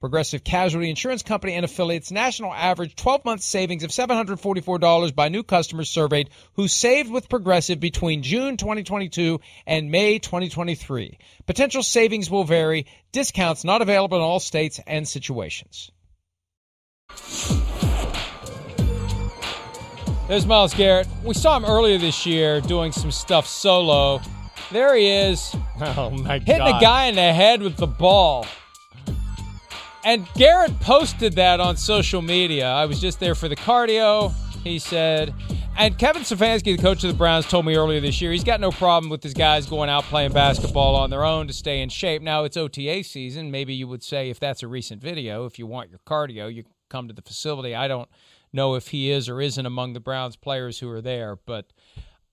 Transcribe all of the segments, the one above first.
Progressive Casualty Insurance Company and affiliates national average 12 month savings of $744 by new customers surveyed who saved with Progressive between June 2022 and May 2023. Potential savings will vary, discounts not available in all states and situations. There's Myles Garrett. We saw him earlier this year doing some stuff solo. There he is. Oh my Hitting god. Hitting a guy in the head with the ball. And Garrett posted that on social media. I was just there for the cardio, he said. And Kevin Stefanski, the coach of the Browns, told me earlier this year he's got no problem with his guys going out playing basketball on their own to stay in shape. Now it's OTA season. Maybe you would say if that's a recent video, if you want your cardio, you come to the facility. I don't know if he is or isn't among the Browns players who are there, but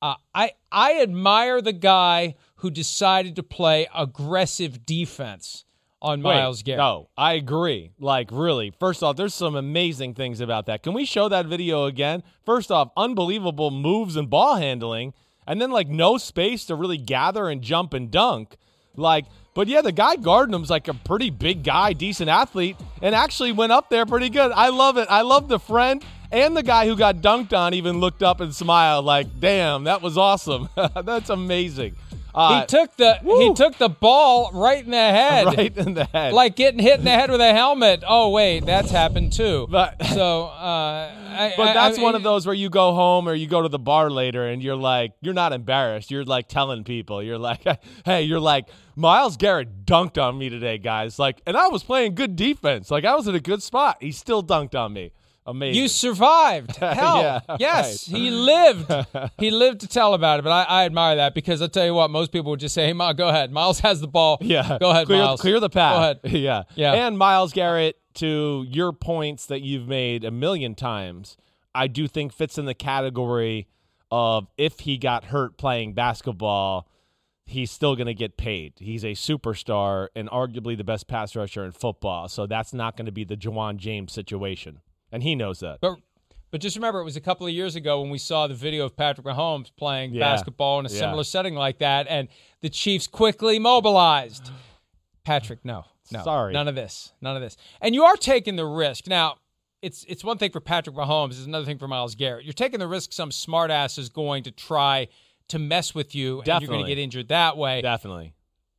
uh, I I admire the guy who decided to play aggressive defense on Wait, Myles Garrett. No, I agree. Like, really. First off, there's some amazing things about that. Can we show that video again? First off, unbelievable moves and ball handling, and then like no space to really gather and jump and dunk. Like, but yeah, the guy guarding him's like a pretty big guy, decent athlete, and actually went up there pretty good. I love it. I love the friend and the guy who got dunked on even looked up and smiled like, "Damn, that was awesome. That's amazing." Uh, he took the he took the ball right in the head, right in the head. like getting hit in the head with a helmet. Oh wait, that's happened too. But- so, uh, I, But I- that's I one mean, of those where you go home or you go to the bar later and you're like, you're not embarrassed. You're like telling people, you're like, hey, you're like, Myles Garrett dunked on me today, guys. Like, and I was playing good defense. Like, I was in a good spot. He still dunked on me. Amazing. You survived. Hell, Yeah, yes, right. he lived. he lived to tell about it. But I, I admire that because I'll tell you what, most people would just say, "Hey, Myles, go ahead. Myles has the ball. yeah. go ahead, clear, Myles. Clear the path. Go ahead. yeah. Yeah. And Myles Garrett, to your points that you've made a million times, I do think fits in the category of if he got hurt playing basketball, he's still going to get paid. He's a superstar and arguably the best pass rusher in football. So that's not going to be the Jawan James situation. And he knows that. But but just remember, it was a couple of years ago when we saw the video of Patrick Mahomes playing Yeah. basketball in a Yeah. similar setting like that, and the Chiefs quickly mobilized. Patrick, no, no, Sorry. none of this, none of this. And you are taking the risk now. It's it's one thing for Patrick Mahomes, it's another thing for Myles Garrett. You're taking the risk some smartass is going to try to mess with you, and you're going to get injured that way. Definitely.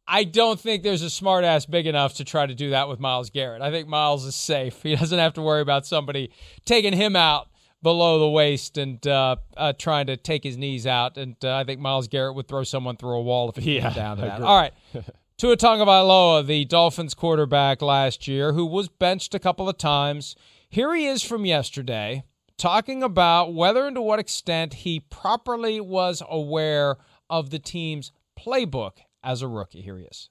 I don't think there's a smartass big enough to try to do that with Myles Garrett. I think Myles is safe. He doesn't have to worry about somebody taking him out below the waist and uh, uh, trying to take his knees out. And uh, I think Myles Garrett would throw someone through a wall if he Yeah, came down to that. All right. Tua Tagovailoa, the Dolphins quarterback last year, who was benched a couple of times. Here he is from yesterday talking about whether and to what extent he properly was aware of the team's playbook as a rookie. Here he is.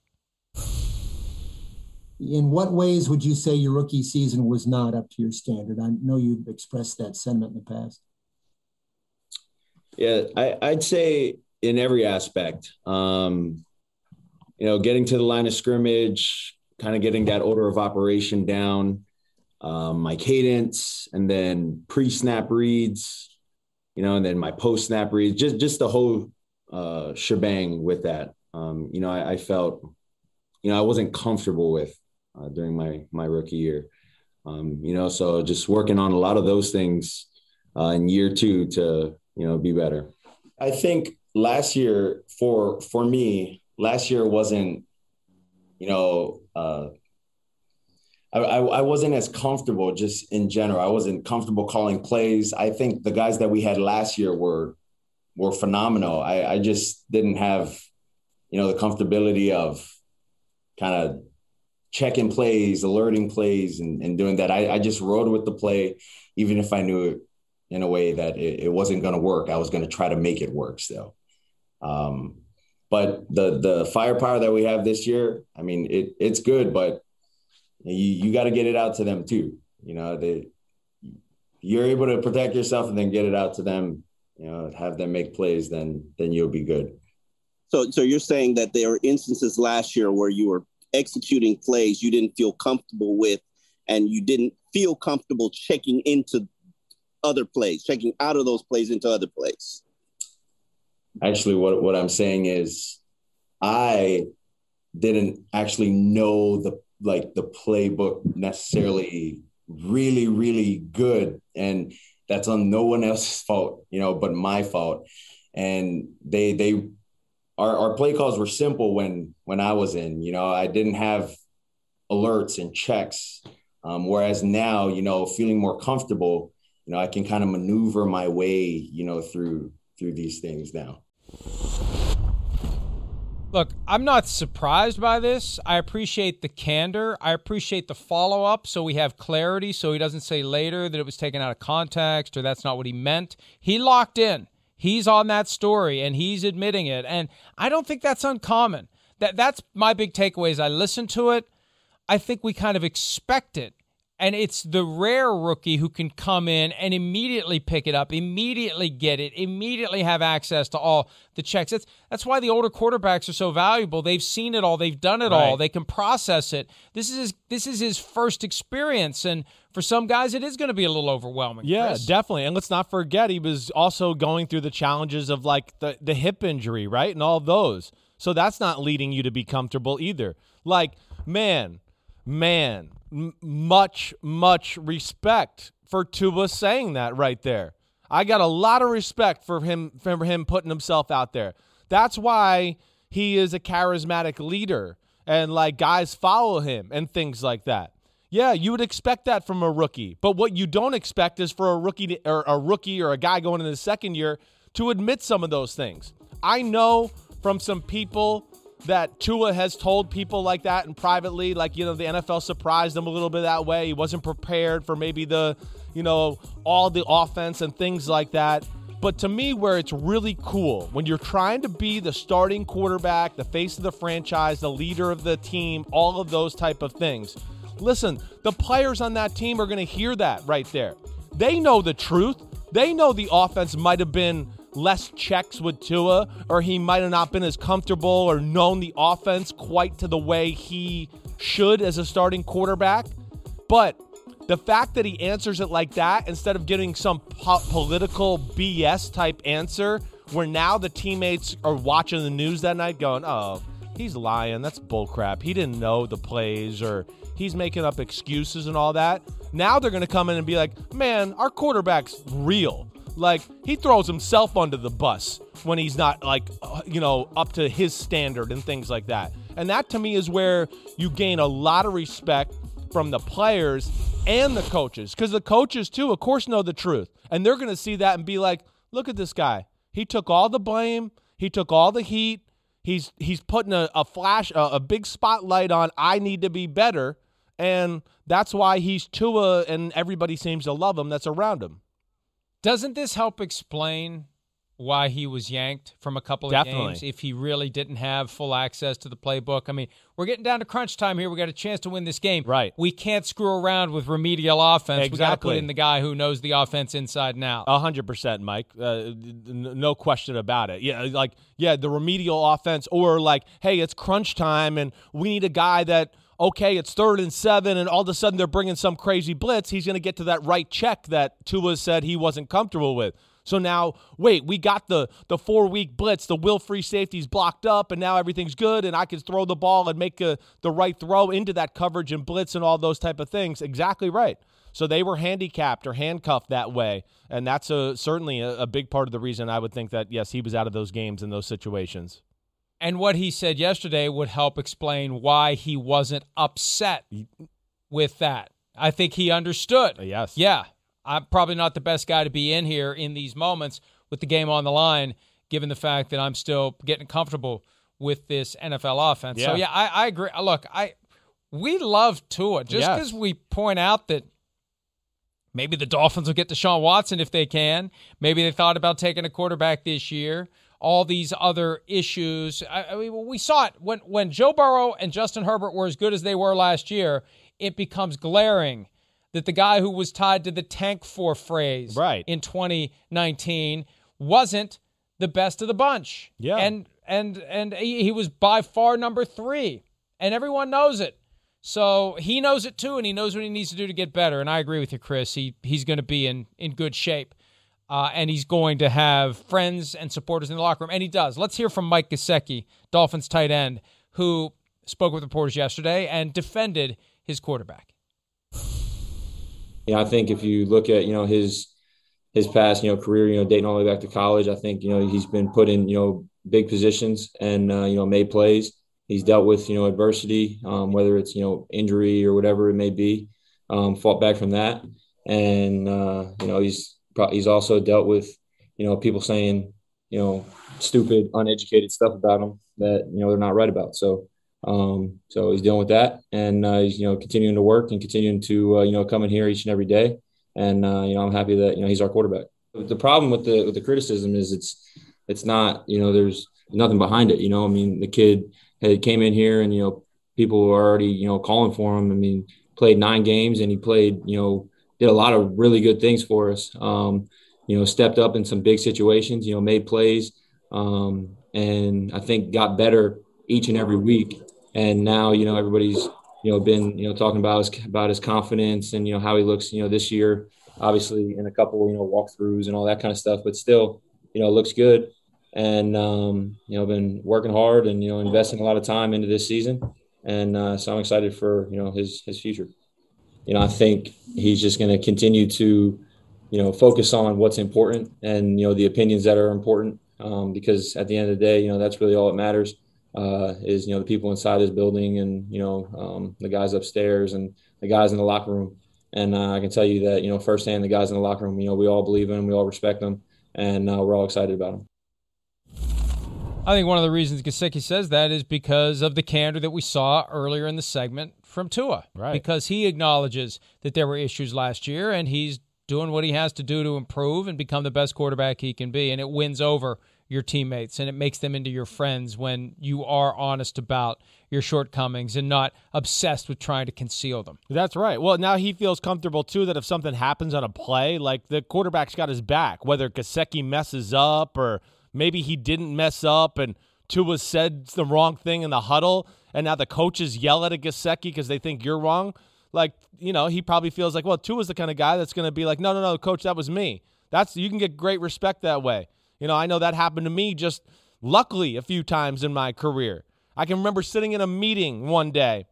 In what ways would you say your rookie season was not up to your standard? I know you've expressed that sentiment in the past. Yeah, I, I'd say in every aspect. Um, you know, getting to the line of scrimmage, kind of getting that order of operation down, um, my cadence, and then pre-snap reads, you know, and then my post-snap reads, just just the whole uh, shebang with that. Um, you know, I, I felt, you know, I wasn't comfortable with uh, during my my rookie year. Um, you know, so just working on a lot of those things uh, in year two to you know be better. I think last year for for me, last year wasn't, you know, uh, I, I wasn't as comfortable just in general. I wasn't comfortable calling plays. I think the guys that we had last year were were phenomenal. I, I just didn't have, you know, the comfortability of kind of checking plays, alerting plays, and, and doing that. I, I just rode with the play, even if I knew it in a way that it, it wasn't going to work. I was going to try to make it work still. Um, but the the firepower that we have this year, I mean, it it's good, but you you got to get it out to them too. You know, they you're able to protect yourself and then get it out to them. You know, have them make plays, then then you'll be good. So, so you're saying that there are instances last year where you were executing plays you didn't feel comfortable with, and you didn't feel comfortable checking into other plays, checking out of those plays into other plays. Actually, what what I'm saying is, I didn't actually know the like the playbook necessarily really really good and that's on no one else's fault you know but my fault and they they our, our play calls were simple when when i was in you know i didn't have alerts and checks um, whereas now you know feeling more comfortable you know i can kind of maneuver my way you know through through these things now Look, I'm not surprised by this. I appreciate the candor. I appreciate the follow up so we have clarity so he doesn't say later that it was taken out of context or that's not what he meant. He locked in. He's on that story and he's admitting it. And I don't think that's uncommon. That that's my big takeaway is I listen to it. I think we kind of expect it and it's the rare rookie who can come in and immediately pick it up, immediately get it, immediately have access to all the checks. That's that's why the older quarterbacks are so valuable. They've seen it all, they've done it right. all, they can process it. This is his, this is his first experience, and for some guys, it is going to be a little overwhelming. Yeah, Chris. definitely. And let's not forget, he was also going through the challenges of like the the hip injury, right, and all those. So that's not leading you to be comfortable either. Like, man, man much, much respect for Tuba saying that right there. I got a lot of respect for him for him putting himself out there. That's why he is a charismatic leader and like guys follow him and things like that. Yeah, you would expect that from a rookie. But what you don't expect is for a rookie to, or a rookie or a guy going into the second year to admit some of those things. I know from some people that Tua has told people like that and privately, like, you know, the NFL surprised him a little bit that way. He wasn't prepared for maybe the, you know, all the offense and things like that. But to me, where it's really cool, when you're trying to be the starting quarterback, the face of the franchise, the leader of the team, all of those type of things. Listen, the players on that team are going to hear that right there. They know the truth. They know the offense might have been less checks with Tua, or he might have not been as comfortable or known the offense quite to the way he should as a starting quarterback. But the fact that he answers it like that instead of getting some po- political BS type answer, where now the teammates are watching the news that night going, oh, he's lying. That's bullcrap. He didn't know the plays or he's making up excuses and all that. Now they're going to come in and be like, man, our quarterback's real. Like he throws himself under the bus when he's not like uh, you know up to his standard and things like that. And that to me is where you gain a lot of respect from the players and the coaches because the coaches too of course know the truth and they're going to see that and be like, "Look at this guy. He took all the blame, he took all the heat. He's he's putting a, a flash a, a big spotlight on I need to be better." And that's why he's Tua and everybody seems to love him that's around him. Doesn't this help explain why he was yanked from a couple of Definitely. games if he really didn't have full access to the playbook? I mean, we're getting down to crunch time here. We got a chance to win this game. Right. We can't screw around with remedial offense. Exactly. We got to put in the guy who knows the offense inside and out. A hundred percent, Mike. Uh, no question about it. Yeah, like yeah, the remedial offense, or like, hey, it's crunch time, and we need a guy that okay, it's third and seven, and all of a sudden they're bringing some crazy blitz, he's going to get to that right check that Tua said he wasn't comfortable with. So now, wait, we got the the four week blitz, the will free safeties blocked up, and now everything's good, and I can throw the ball and make a, the right throw into that coverage and blitz and all those type of things. Exactly right. So they were handicapped or handcuffed that way, and that's a certainly a, a big part of the reason I would think that yes, he was out of those games in those situations. And what he said yesterday would help explain why he wasn't upset with that. I think he understood. Uh, yes. Yeah. I'm probably not the best guy to be in here in these moments with the game on the line, given the fact that I'm still getting comfortable with this NFL offense. So Yeah. yeah, I, I agree. Uh, look, I we love Tua just Yes. because we point out that maybe the Dolphins will get Deshaun Watson if they can. Maybe they thought about taking a quarterback this year. All these other issues. I, I mean, we saw it when when Joe Burrow and Justin Herbert were as good as they were last year. It becomes glaring that the guy who was tied to the tank for phrase Right. in 2019 wasn't the best of the bunch. Yeah. And and and he, he was by far number 3 and everyone knows it. So he knows it too and he knows what he needs to do to get better and I agree with you Chris. He he's going to be in in good shape. Uh, and he's going to have friends and supporters in the locker room, and he does. Let's hear from Mike Gesicki, Dolphins tight end, who spoke with reporters yesterday and defended his quarterback. know, I think if you look at, you know, his his past, you know, career, you know, dating all the way back to college, I think, you know, he's been put in, you know, big positions and, uh, you know, made plays. He's dealt with, you know, adversity, um, whether it's, you know, injury or whatever it may be, um, fought back from that. And, uh, you know, he's, he's also dealt with, you know, people saying, you know, stupid, uneducated stuff about him that, you know, they're not right about. So, um, so he's dealing with that, and uh, he's you know continuing to work and continuing to uh, you know come in here each and every day. And uh, you know I'm happy that you know he's our quarterback. The problem with the with the criticism is it's it's not you know there's nothing behind it. You know I mean the kid had came in here and you know people were already you know calling for him. I mean played nine games and he played you know did a lot of really good things for us. Um, you know stepped up in some big situations. You know made plays um, and I think got better each and every week and now you know everybody's you know been you know talking about his about his confidence and you know how he looks you know this year obviously in a couple you know walkthroughs and all that kind of stuff but still you know looks good and um, you know been working hard and you know investing a lot of time into this season and uh, so I'm excited for you know his his future you know I think he's just going to continue to you know focus on what's important and you know the opinions that are important um, because at the end of the day you know that's really all that matters uh, is you know the people inside this building and you know um, the guys upstairs and the guys in the locker room. And uh, I can tell you that you know firsthand the guys in the locker room, you know we all believe in them, we all respect them, and uh, we're all excited about them. I think one of the reasons Gesicki says that is because of the candor that we saw earlier in the segment from Tua. Right. Because he acknowledges that there were issues last year and he's doing what he has to do to improve and become the best quarterback he can be. And it wins over your teammates and it makes them into your friends when you are honest about your shortcomings and not obsessed with trying to conceal them. That's right. Well, now he feels comfortable too that if something happens on a play, like the quarterback's got his back, whether Gesicki messes up or maybe he didn't mess up and Tua said the wrong thing in the huddle, and now the coaches yell at a Gesicki because they think you're wrong. Like, you know, he probably feels like, well, Tua's the kind of guy that's going to be like, no, no, no, coach, that was me. That's you can get great respect that way. You know, I know that happened to me just luckily a few times in my career. I can remember sitting in a meeting one day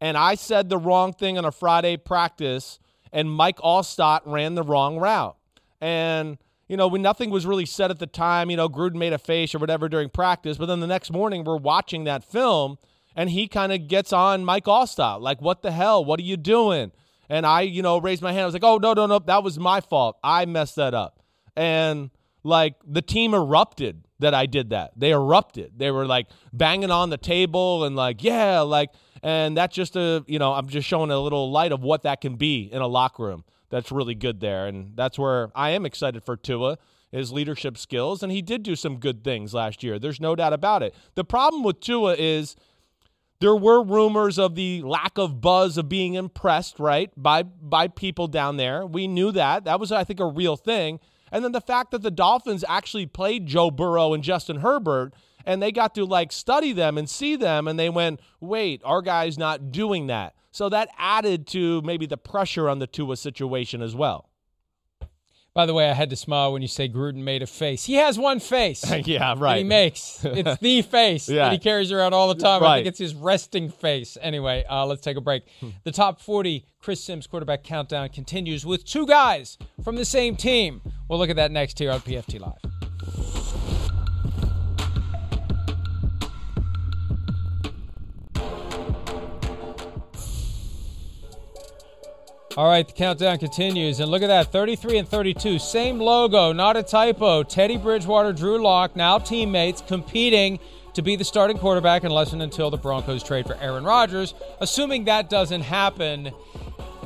and I said the wrong thing on a Friday practice, and Mike Alstott ran the wrong route. And, you know, when nothing was really said at the time, you know, Gruden made a face or whatever during practice, but then the next morning we're watching that film and he kind of gets on Mike Alstott, like, what the hell? What are you doing? And I, you know, raised my hand. I was like, oh, no, no, no, that was my fault. I messed that up. And, like, the team erupted that I did that. They erupted. They were like banging on the table and like, yeah, like, and that's just a, you know, I'm just showing a little light of what that can be in a locker room. That's really good there. And that's where I am excited for Tua, his leadership skills. And he did do some good things last year. There's no doubt about it. The problem with Tua is there were rumors of the lack of buzz of being impressed, right, by by people down there. We knew that. That was, I think, a real thing. And then the fact that the Dolphins actually played Joe Burrow and Justin Herbert, and they got to like study them and see them, and they went, wait, our guy's not doing that. So that added to maybe the pressure on the Tua situation as well. By the way, I had to smile when you say Gruden made a face. He has one face. yeah, right. he makes. It's the face Yeah. that he carries around all the time. I Right. think it's his resting face. Anyway, uh, let's take a break. the top 40 Chris Simms quarterback countdown continues with two guys from the same team. We'll look at that next here on PFT Live. All right, the countdown continues. And look at that 33 and 32. Same logo, not a typo. Teddy Bridgewater, Drew Lock, now teammates competing to be the starting quarterback unless and until the Broncos trade for Aaron Rodgers. Assuming that doesn't happen,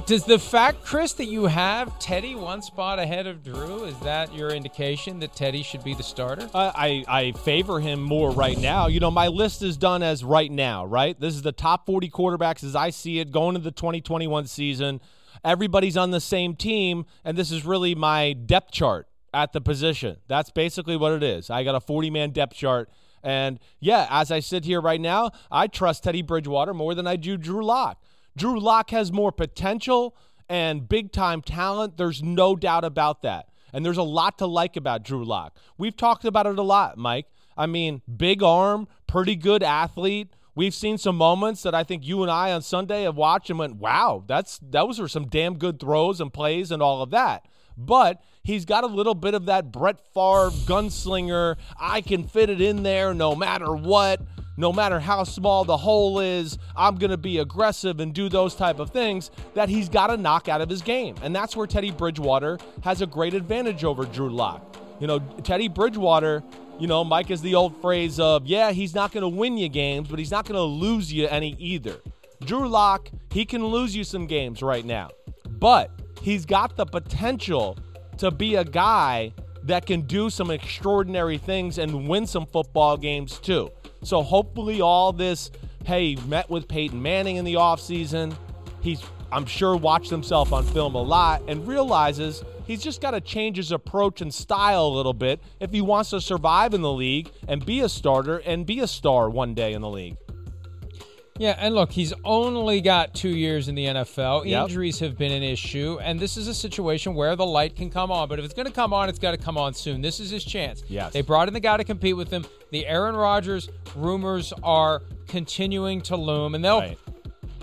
does the fact, Chris, that you have Teddy one spot ahead of Drew, is that your indication that Teddy should be the starter? I, I I favor him more right now. You know, my list is done as right now, right? This is the top 40 quarterbacks as I see it going into the 2021 season. Everybody's on the same team, and this is really my depth chart at the position. That's basically what it is. I got a 40 man depth chart. And yeah, as I sit here right now, I trust Teddy Bridgewater more than I do Drew Lock. Drew Lock has more potential and big time talent. There's no doubt about that. And there's a lot to like about Drew Lock. We've talked about it a lot, Mike. I mean, big arm, pretty good athlete. We've seen some moments that I think you and I on Sunday have watched and went, "Wow, that's those were some damn good throws and plays and all of that." But he's got a little bit of that Brett Favre gunslinger. I can fit it in there no matter what, no matter how small the hole is. I'm going to be aggressive and do those type of things that he's got to knock out of his game. And that's where Teddy Bridgewater has a great advantage over Drew Lock. You know, Teddy Bridgewater, you know, Mike is the old phrase of, yeah, he's not going to win you games, but he's not going to lose you any either. Drew Lock, he can lose you some games right now, but he's got the potential to be a guy that can do some extraordinary things and win some football games too. So hopefully all this, hey, met with Peyton Manning in the offseason. He's I'm sure watched himself on film a lot and realizes he's just got to change his approach and style a little bit if he wants to survive in the league and be a starter and be a star one day in the league. Yeah, and look, he's only got two years in the NFL. Yep. Injuries have been an issue, and this is a situation where the light can come on. But if it's going to come on, it's got to come on soon. This is his chance. Yes. They brought in the guy to compete with him. The Aaron Rodgers rumors are continuing to loom, and they'll. Right.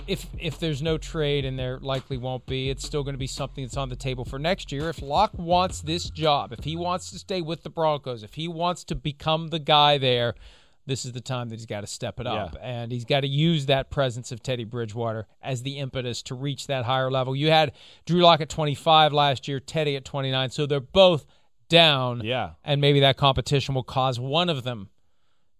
If, if there's no trade and there likely won't be, it's still going to be something that's on the table for next year. If Lock wants this job, if he wants to stay with the Broncos, if he wants to become the guy there, this is the time that he's got to step it up. And he's got to use that presence of Teddy Bridgewater as the impetus to reach that higher level. You had Drew Lock at 25 last year, Teddy at 29. So they're both down. Yeah. And maybe that competition will cause one of them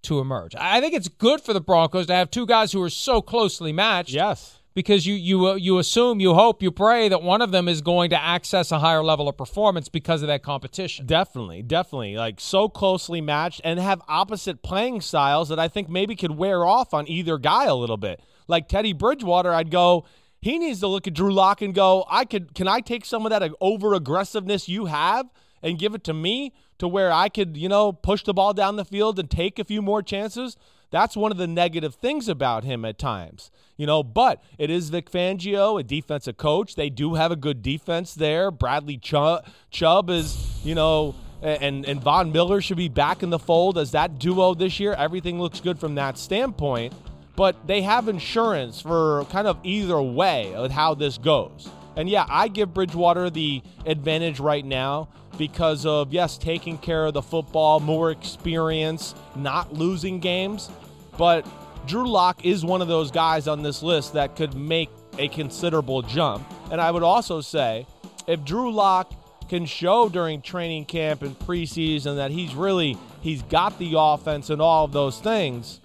to emerge. I think it's good for the Broncos to have two guys who are so closely matched Yes. because you you uh, you assume, you hope, you pray that one of them is going to access a higher level of performance because of that competition. Definitely, definitely. Like so closely matched and have opposite playing styles that I think maybe could wear off on either guy a little bit. Like Teddy Bridgewater, I'd go, he needs to look at Drew Lock and go, I could can I take some of that over aggressiveness you have and give it to me to where I could, you know, push the ball down the field and take a few more chances? That's one of the negative things about him at times. You know, but it is Vic Fangio, a defensive coach. They do have a good defense there. Bradley Chubb, Chubb is, you know, and and Von Miller should be back in the fold as that duo this year. Everything looks good from that standpoint, but they have insurance for kind of either way of how this goes. And yeah, I give Bridgewater the advantage right now because of yes, taking care of the football, more experience, not losing games, but Drew Lock is one of those guys on this list that could make a considerable jump. And I would also say if Drew Lock can show during training camp and preseason that he's really he's got the offense and all of those things,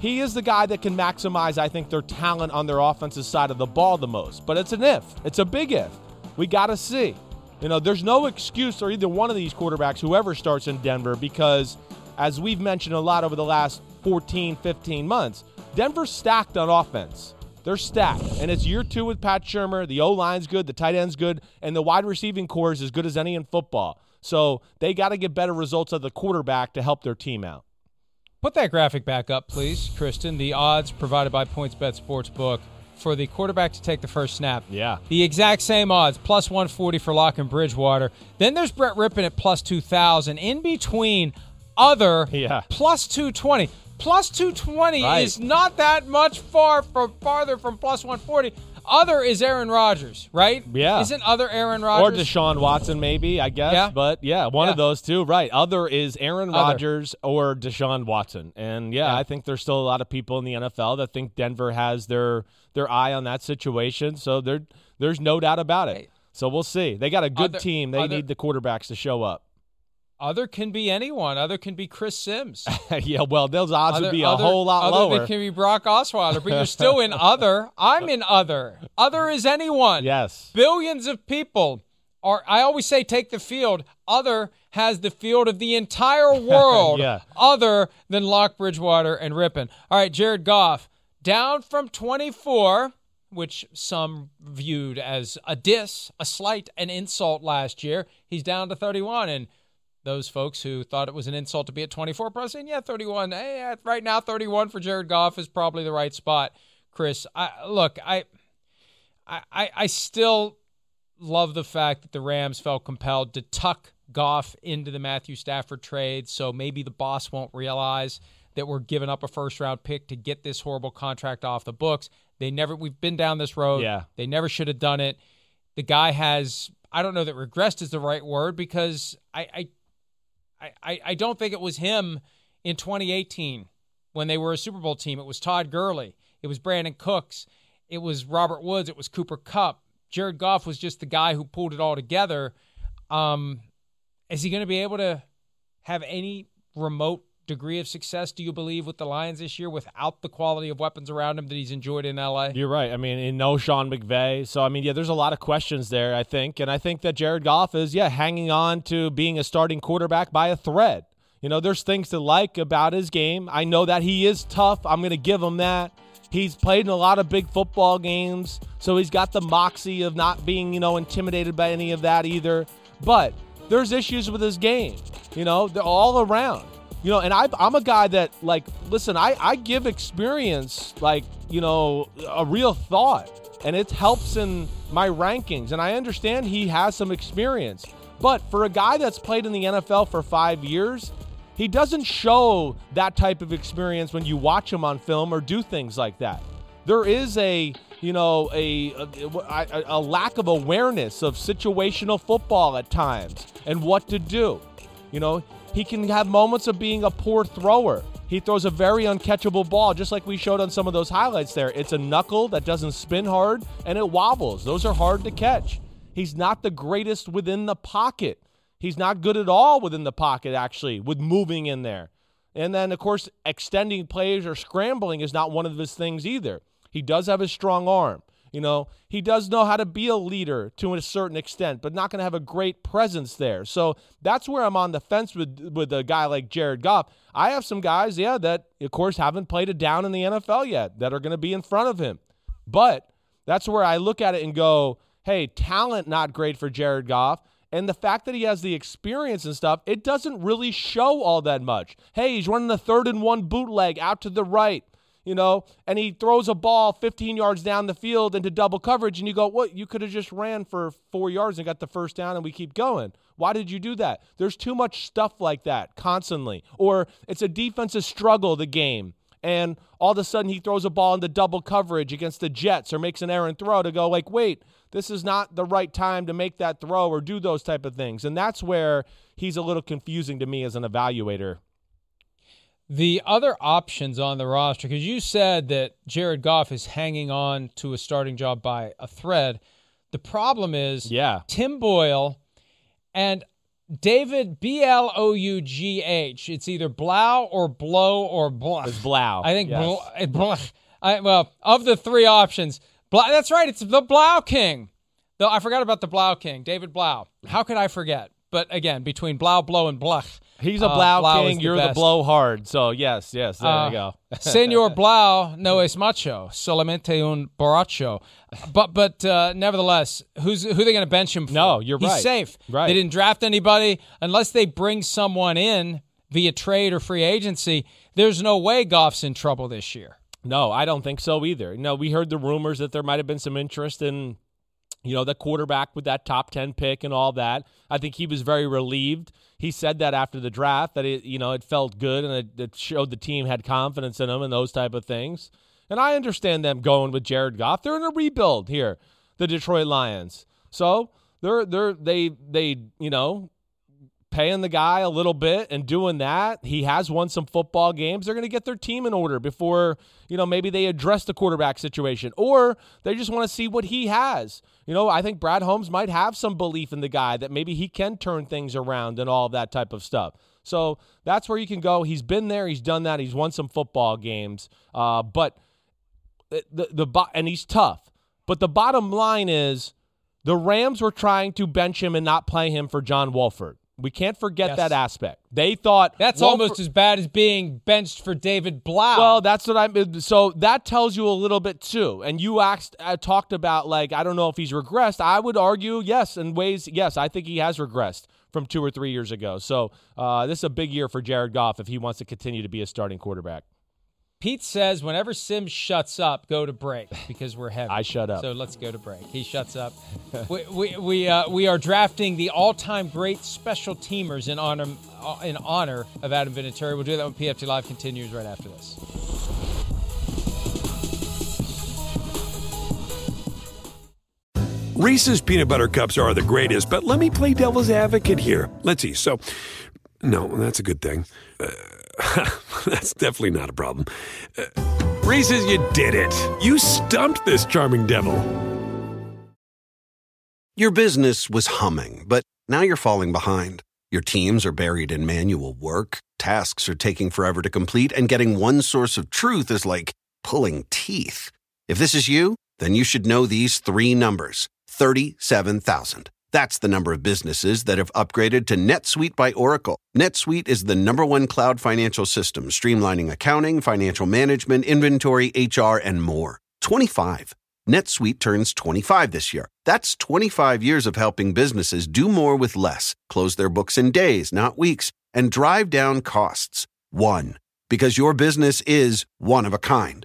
he is the guy that can maximize, I think, their talent on their offensive side of the ball the most. But it's an if. It's a big if. We got to see. You know, there's no excuse for either one of these quarterbacks, whoever starts in Denver, because as we've mentioned a lot over the last 14, 15 months, Denver's stacked on offense. They're stacked. And it's year two with Pat Shurmur. The O line's good, the tight end's good, and the wide receiving corps is as good as any in football. So they got to get better results of the quarterback to help their team out. Put that graphic back up, please, Kristen. The odds provided by PointsBet Sportsbook for the quarterback to take the first snap. Yeah. The exact same odds, plus 140 for Lock and Bridgewater. Then there's Brett Rypien at plus 2,000. In between, other Yeah. plus 220. Plus 220 Right. is not that much far from farther from plus 140. Other is Aaron Rodgers, right? Yeah. Isn't other Aaron Rodgers? Or Deshaun Watson, maybe, I guess. Yeah. But yeah, one Yeah. of those two. Right. Other is Aaron. Rodgers or Deshaun Watson. And yeah, Yeah. I think there's still a lot of people in the NFL that think Denver has their their eye on that situation. So there there's no doubt about it. So we'll see. They got a good Other- team. They other- need the quarterbacks to show up. Other can be anyone. Other can be Chris Simms. yeah, well, those odds other, would be a other- whole lot other lower. Than can be Brock Osweiler, but you're still in other. I'm in other. Other is anyone. yes. Billions of people are. I always say take the field. Other has the field of the entire world. Yeah. Other than Lock Bridgewater and Rypien. All right, Jared Goff down from 24, which some viewed as a diss, a slight, an insult last year. He's down to 31, and those folks who thought it was an insult to be at 24 probably saying, yeah, 31. Hey, right now, 31 for Jared Goff is probably the right spot. Chris, I look, I, I, I I still love the fact that the Rams felt compelled to tuck Goff into the Matthew Stafford trade, so maybe the boss won't realize that we're giving up a first round pick to get this horrible contract off the books. They never we've been down this road. Yeah. They never should have done it. The guy has I don't know that regressed is the right word because I I I, I, don't think it was him in 2018 when they were a Super Bowl team. It was Todd Gurley. It was Brandin Cooks. It was Robert Woods. It was Cooper Kupp. Jared Goff was just the guy who pulled it all together. Um, is he going to be able to have any remote degree of success, do you believe, with the Lions this year without the quality of weapons around him that he's enjoyed in LA? You're right. I mean, in no Sean McVay. So, I mean, yeah, there's a lot of questions there, I think. And I think that Jared Goff is, yeah, hanging on to being a starting quarterback by a thread. You know, there's things to like about his game. I know that he is tough. I'm to give him that. He's played in a lot of big football games, so he's got the moxie of not being, you know, intimidated by any of that either. But there's issues with his game. You know, they're all around. You know, and I, I'm a guy that, like, listen, I, I give experience, like, you know, a real thought, and it helps in my rankings. And I understand he has some experience. But for a guy that's played in the NFL for five years, he doesn't show that type of experience when you watch him on film or do things like that. There is a, you know, a, a, a lack of awareness of situational football at times and what to do. You know, he can have moments of being a poor thrower. He throws a very uncatchable ball, just like we showed on some of those highlights there. It's a knuckle that doesn't spin hard and it wobbles. Those are hard to catch. He's not the greatest within the pocket. He's not good at all within the pocket, actually, with moving in there. And then, of course, extending plays or scrambling is not one of his things either. He does have a strong arm. You know, he does know how to be a leader to a certain extent, but not going to have a great presence there. So that's where I'm on the fence with with a guy like Jared Goff. I have some guys, yeah, that of course haven't played it down in the NFL yet that are going to be in front of him. But that's where I look at it and go, hey, talent not great for Jared Goff. And the fact that he has the experience and stuff, it doesn't really show all that much. Hey, he's running a third and one bootleg out to the right, you know, and he throws a ball 15 yards down the field into double coverage, and you go, What? You could have just ran for four yards and got the first down, and we keep going. Why did you do that? There's too much stuff like that constantly. Or it's a defensive struggle, the game and all of a sudden he throws a ball into double coverage against the Jets or makes an errant throw to go like, wait, this is not the right time to make that throw or do those type of things. And that's where he's a little confusing to me as an evaluator. The other options on the roster, because you said that Jared Goff is hanging on to a starting job by a thread. The problem is Yeah. Tim Boyle and David B L O U G H. It's either Blau or Blow or Blah. It's Blau. I think yes. It- Blah. I, well, of the three options, Blau, that's right. It's the Blau King. Though I forgot about the Blau King, David Blau. How could I forget? But again, between Blau, Blow, and Blech, He's a uh, Blau, Blau king. the You're the best. blow hard. So yes, yes, there Uh, you go. Senor Blau no es macho, solamente un borracho. But but uh, nevertheless, who's who they going to bench him for? No, you're He's right. He's safe. Right. They didn't draft anybody unless they bring someone in via trade or free agency. There's no way Goff's in trouble this year. No, I don't think so either. No, we heard the rumors that there might have been some interest in, you know, the quarterback with that top 10 pick and all that. I think he was very relieved. He said that after the draft that it, you know, it felt good and it, it showed the team had confidence in him and those type of things. And I understand them going with Jared Goff. They're in a rebuild here, the Detroit Lions. So they're they're they they you know paying the guy a little bit and doing that. He has won some football games. They're going to get their team in order before, you know, maybe they address the quarterback situation or they just want to see what he has. You know, I think Brad Holmes might have some belief in the guy that maybe he can turn things around and all of that type of stuff. So that's where you can go. He's been there. He's done that. He's won some football games. Uh, but the, the, the and he's tough. But the bottom line is the Rams were trying to bench him and not play him for John Wolford. We can't forget Yes. that aspect. They thought That's almost as bad as being benched for David Blau. well, that's what I'm. So that tells you a little bit too. And you asked, uh, talked about like I don't know if he's regressed. I would argue yes, in ways yes, I think he has regressed from two or three years ago. So uh, this is a big year for Jared Goff if he wants to continue to be a starting quarterback. Pete says whenever Simms shuts up, go to break because we're heavy. I shut up. So let's go to break. He shuts up. we we we, uh, we are drafting the all-time great special teamers in honor uh, in honor of Adam Vinatieri. We'll do that when PFT Live continues right after this. Reese's peanut butter cups are the greatest, but let me play devil's advocate here. Let's see. So, no, that's a good thing. Uh, that's definitely not a problem. Uh, Reese's, you did it. You stumped this charming devil. Your business was humming, but now you're falling behind. Your teams are buried in manual work, tasks are taking forever to complete, and getting one source of truth is like pulling teeth. If this is you, then you should know these three numbers 37,000. That's the number of businesses that have upgraded to NetSuite by Oracle. NetSuite is the number one cloud financial system, streamlining accounting, financial management, inventory, HR, and more. 25. NetSuite turns 25 this year. That's 25 years of helping businesses do more with less, close their books in days, not weeks, and drive down costs. One. Because your business is one of a kind.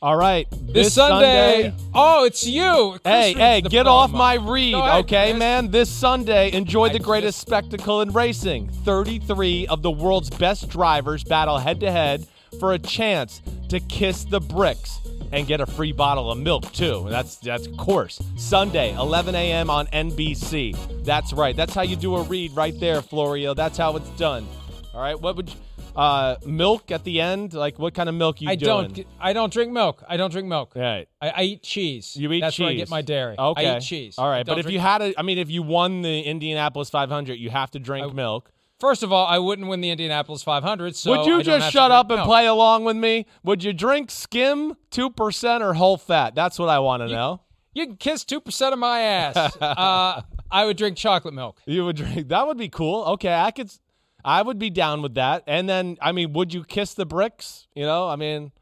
All right, This, Sunday, Oh, it's you. Hey, Chris hey, get off my read, ahead, okay, man? This Sunday, enjoy I the greatest just- spectacle in racing. 33 of the world's best drivers battle head to head for a chance to kiss the bricks and get a free bottle of milk too. That's that's course. Sunday, 11 a.m. on NBC. That's right. That's how you do a read right there, Florio. That's how it's done. All right. What would you, uh milk at the end? Like what kind of milk you I doing? don't. I don't drink milk. I don't drink milk. Right. I, I eat cheese. You eat That's cheese. where I get my dairy. Okay. I eat cheese. All I right, don't but if drink- you had a, I mean, if you won the Indianapolis 500, you have to drink milk. First of all, I wouldn't win the Indianapolis 500. So Would I you don't just to shut drink up and milk. play along with me? Would you drink skim two percent or whole fat? That's what I want to know. You can kiss two percent of my ass. uh, I would drink chocolate milk. You would drink. That would be cool. Okay, I could. s- I would be down with that. And then, I mean, would you kiss the bricks? You know, I mean,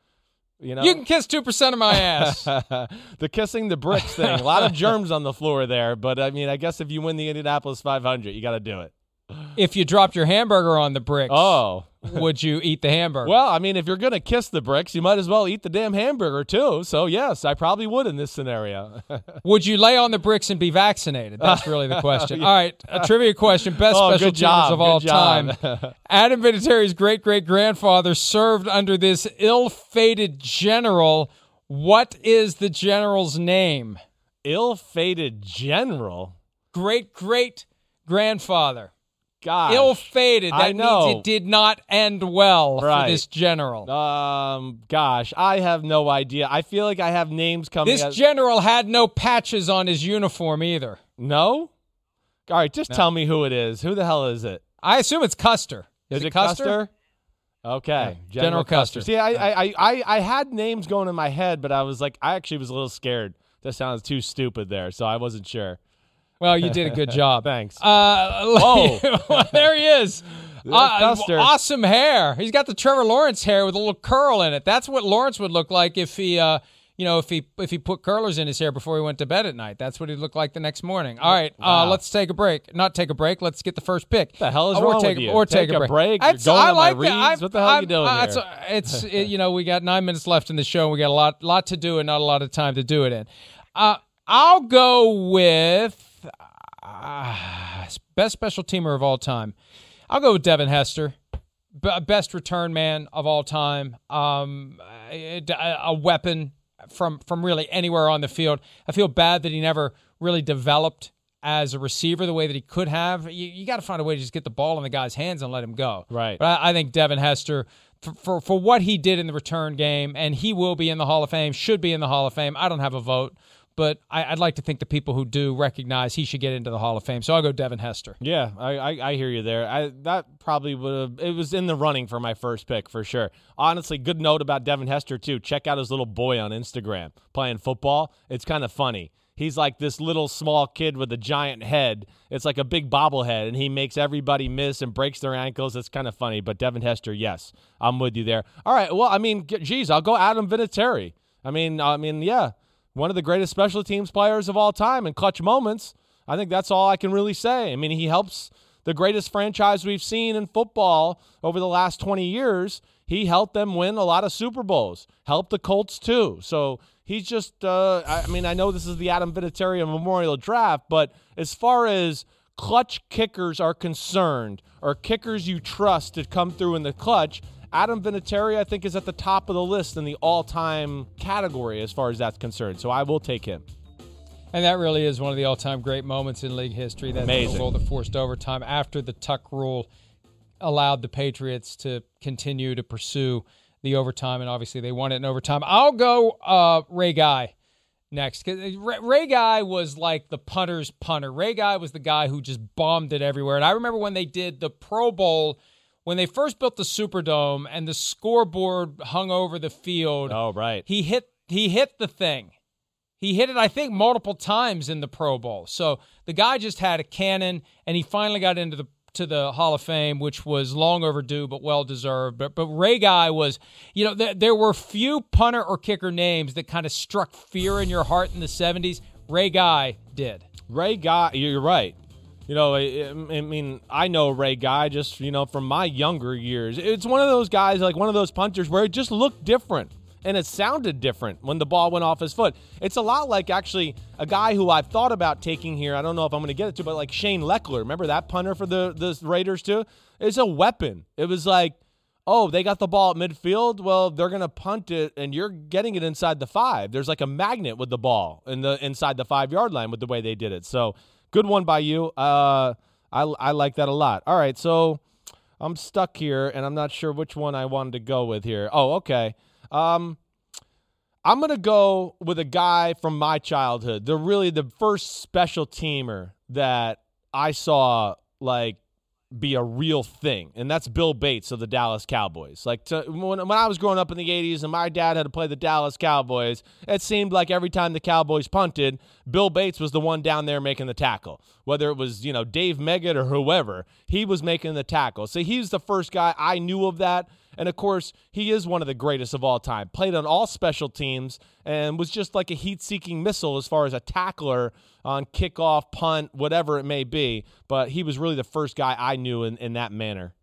you know, You can kiss two percent of my ass. the kissing the bricks thing. A lot of germs on the floor there, but I mean, I guess if you win the Indianapolis 500, you got to do it. If you dropped your hamburger on the bricks, Oh. would you eat the hamburger? Well, I mean, if you're gonna kiss the bricks, you might as well eat the damn hamburger too. So yes, I probably would in this scenario. would you lay on the bricks and be vaccinated? That's really the question. All right, a trivia question: Best Oh, special teamers of all time. Adam Vinatieri's great great grandfather served under this ill-fated general. What is the general's name? Ill-fated general. Great great grandfather. God, Ill-fated. That I know. means it did not end well Right. for this general. Um, gosh, I have no idea. I feel like I have names coming. this as- general had no patches on his uniform either. no. All right, just No. tell me who it is. Who the hell is it? I assume it's Custer. Is, it it Custer? Okay, Yeah, General Custer. See, I, I, I, I, I had names going in my head, but I was like, I actually was a little scared. That sounds too stupid there, so I wasn't sure. Well, you did a good job. Thanks. Uh, Whoa. there he is. Uh, awesome hair. He's got the Trevor Lawrence hair with a little curl in it. That's what Lawrence would look like if he, uh, you know, if he if he put curlers in his hair before he went to bed at night. That's what he'd look like the next morning. All right, uh, let's take a break. Not take a break. Let's get the first pick. What the hell is or wrong take, with you? Or take, Take a break. break? You're going I my like that. reads? What the hell are you doing uh, here? It's, it's it, you know we got nine minutes left in the show. and We got a lot lot to do and not a lot of time to do it in. Uh, I'll go with uh, best special teamer of all time. I'll go with Devin Hester, B- best return man of all time. Um, a, a weapon from from really anywhere on the field. I feel bad that he never really developed as a receiver the way that he could have. You, you got to find a way to just get the ball in the guy's hands and let him go. Right. But I, I think Devin Hester. For, for for what he did in the return game, and he will be in the Hall of Fame, should be in the Hall of Fame. I don't have a vote, but I, I'd like to think the people who do recognize he should get into the Hall of Fame. So I'll go Devin Hester. Yeah, I, I, I hear you there. I that probably would have it was in the running for my first pick for sure. Honestly, good note about Devin Hester too. Check out his little boy on Instagram playing football. It's kind of funny. He's like this little small kid with a giant head. It's like a big bobblehead, and he makes everybody miss and breaks their ankles. It's kind of funny. But Devin Hester, yes, I'm with you there. All right, well, I mean, geez, I'll go Adam Vinatieri. I mean, I mean, yeah, one of the greatest special teams players of all time in clutch moments. I think that's all I can really say. I mean, he helps the greatest franchise we've seen in football over the last 20 years. He helped them win a lot of Super Bowls, helped the Colts too. So he's just, uh, I mean, I know this is the Adam Vinatieri Memorial Draft, but as far as clutch kickers are concerned, or kickers you trust to come through in the clutch, Adam Vinatieri, I think, is at the top of the list in the all time category as far as that's concerned. So I will take him. And that really is one of the all-time great moments in league history. That Amazing. goal forced overtime after the Tuck rule allowed the Patriots to continue to pursue the overtime, and obviously they won it in overtime. I'll go uh, Ray Guy next. Ray, Ray Guy was like the punter's punter. Ray Guy was the guy who just bombed it everywhere. And I remember when they did the Pro Bowl. When they first built the Superdome and the scoreboard hung over the field, Oh, right. he hit he hit the thing. He hit it, I think, multiple times in the Pro Bowl. So the guy just had a cannon, and he finally got into the to the Hall of Fame, which was long overdue but well deserved. But but Ray Guy was, you know, there, there were few punter or kicker names that kind of struck fear in your heart in the '70s. Ray Guy did. Ray Guy, you're right. You know, I, I mean, I know Ray Guy just, you know, from my younger years. It's one of those guys, like one of those punters where it just looked different and it sounded different when the ball went off his foot. It's a lot like actually a guy who I've thought about taking here. I don't know if I'm going to get it to, but like Shane Lechler. Remember that punter for the, the Raiders too? It's a weapon. It was like, oh, they got the ball at midfield. Well, they're going to punt it, and you're getting it inside the five. There's like a magnet with the ball in the inside the five yard line with the way they did it. So good one by you. Uh, I I like that a lot. All right, so I'm stuck here, and I'm not sure which one I wanted to go with here. Oh, okay. Um, I'm gonna go with a guy from my childhood. The really the first special teamer that I saw like be a real thing, and that's Bill Bates of the Dallas Cowboys. Like to, when, when I was growing up in the '80s, and my dad had to play the Dallas Cowboys, it seemed like every time the Cowboys punted, Bill Bates was the one down there making the tackle. Whether it was you know Dave Meggett or whoever, he was making the tackle. So he's the first guy I knew of that. And of course, he is one of the greatest of all time. Played on all special teams and was just like a heat seeking missile as far as a tackler on kickoff, punt, whatever it may be. But he was really the first guy I knew in, in that manner.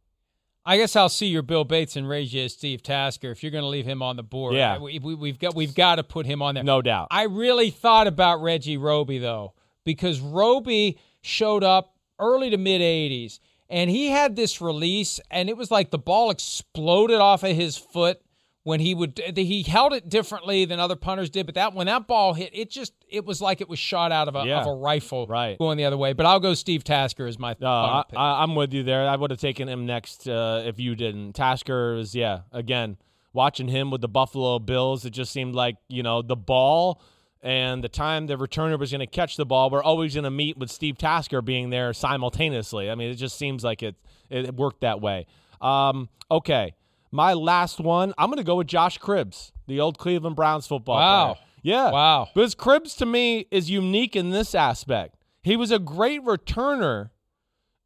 I guess I'll see your Bill Bates and you as Steve Tasker if you're going to leave him on the board. Yeah. we, we, we've got we've got to put him on there. No doubt. I really thought about Reggie Roby though, because Roby showed up early to mid 80s and he had this release and it was like the ball exploded off of his foot when he would he held it differently than other punters did, but that when that ball hit, it just it was like it was shot out of a, Yeah. of a rifle Right. going the other way. But I'll go Steve Tasker as my Uh, I, i'm with you there. I would have taken him next uh, if you didn't. Tasker is, yeah, again, watching him with the Buffalo Bills, it just seemed like, you know, the ball and the time the returner was going to catch the ball, we're always going to meet with Steve Tasker being there simultaneously. I mean, it just seems like it, it worked that way. Um, okay. My last one, I'm going to go with Josh Cribbs, the old Cleveland Browns football Wow. player. Yeah. Wow. Because Cribbs to me is unique in this aspect. He was a great returner,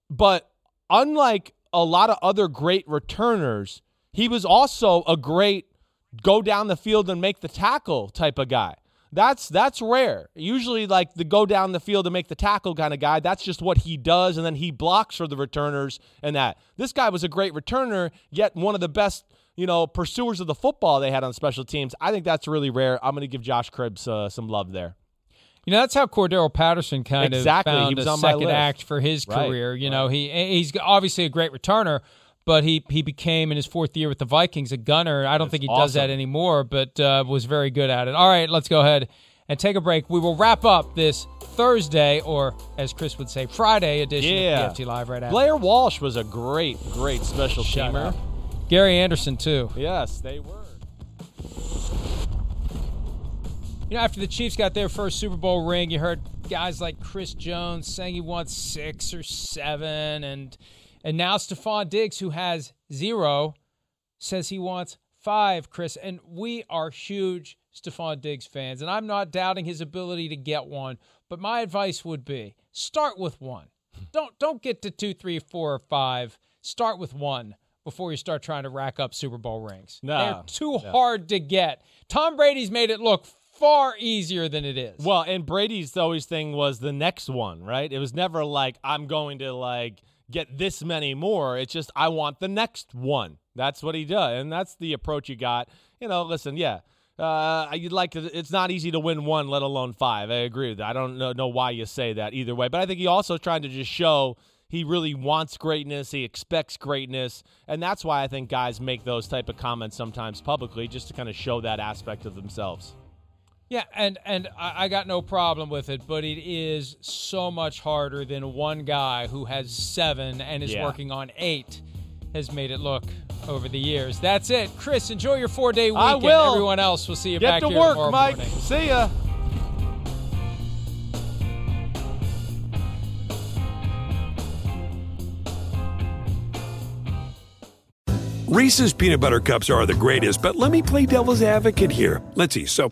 but unlike a lot of other great returners, he was also a great go down the field and make the tackle type of guy. That's that's rare. Usually like the go down the field to make the tackle kind of guy, that's just what he does and then he blocks for the returners and that. This guy was a great returner, yet one of the best, you know, pursuers of the football they had on special teams. I think that's really rare. I'm going to give Josh Cribbs uh, some love there. You know, that's how Cordarrelle Patterson kind Exactly. of He found was a on second act for his Right, career. You know, he he's obviously a great returner, but he he became in his fourth year with the Vikings a gunner. I don't think he does that anymore, but uh, was very good at it. All right, let's go ahead and take a break. We will wrap up this Thursday, or as Chris would say, Friday edition Yeah. of PFT Live right after. Blair Walsh was a great, great special Shut teamer. up. Gary Anderson too. Yes, they were. You know, after the Chiefs got their first Super Bowl ring, you heard guys like Chris Jones saying he wants six or seven, and and now Stefon Diggs, who has zero, says he wants five. Chris, and we are huge Stefon Diggs fans, and I'm not doubting his ability to get one, but my advice would be start with one. Don't don't get to two, three, four, or five. Start with one before you start trying to rack up Super Bowl rings. No, They're too hard to get. Tom Brady's made it look far easier than it is. Well, and Brady's always thing was the next one, right? It was never like I'm going to like get this many more. It's just I want the next one. That's what he does, and that's the approach you got. You know, listen, yeah. Uh, you'd like to. It's not easy to win one, let alone five. I agree with that. I don't know, know why you say that either way, but I think he also trying to just show he really wants greatness. He expects greatness, and that's why I think guys make those type of comments sometimes publicly, just to kind of show that aspect of themselves. Yeah, and and I, I got no problem with it, but it is so much harder than one guy who has seven and is Yeah. working on eight has made it look over the years. That's it, Chris. Enjoy your four day I weekend. will. Everyone else, we'll see you Get back to here work, tomorrow Mike. morning. See ya. Reese's peanut butter cups are the greatest, but let me play devil's advocate here. Let's see. So,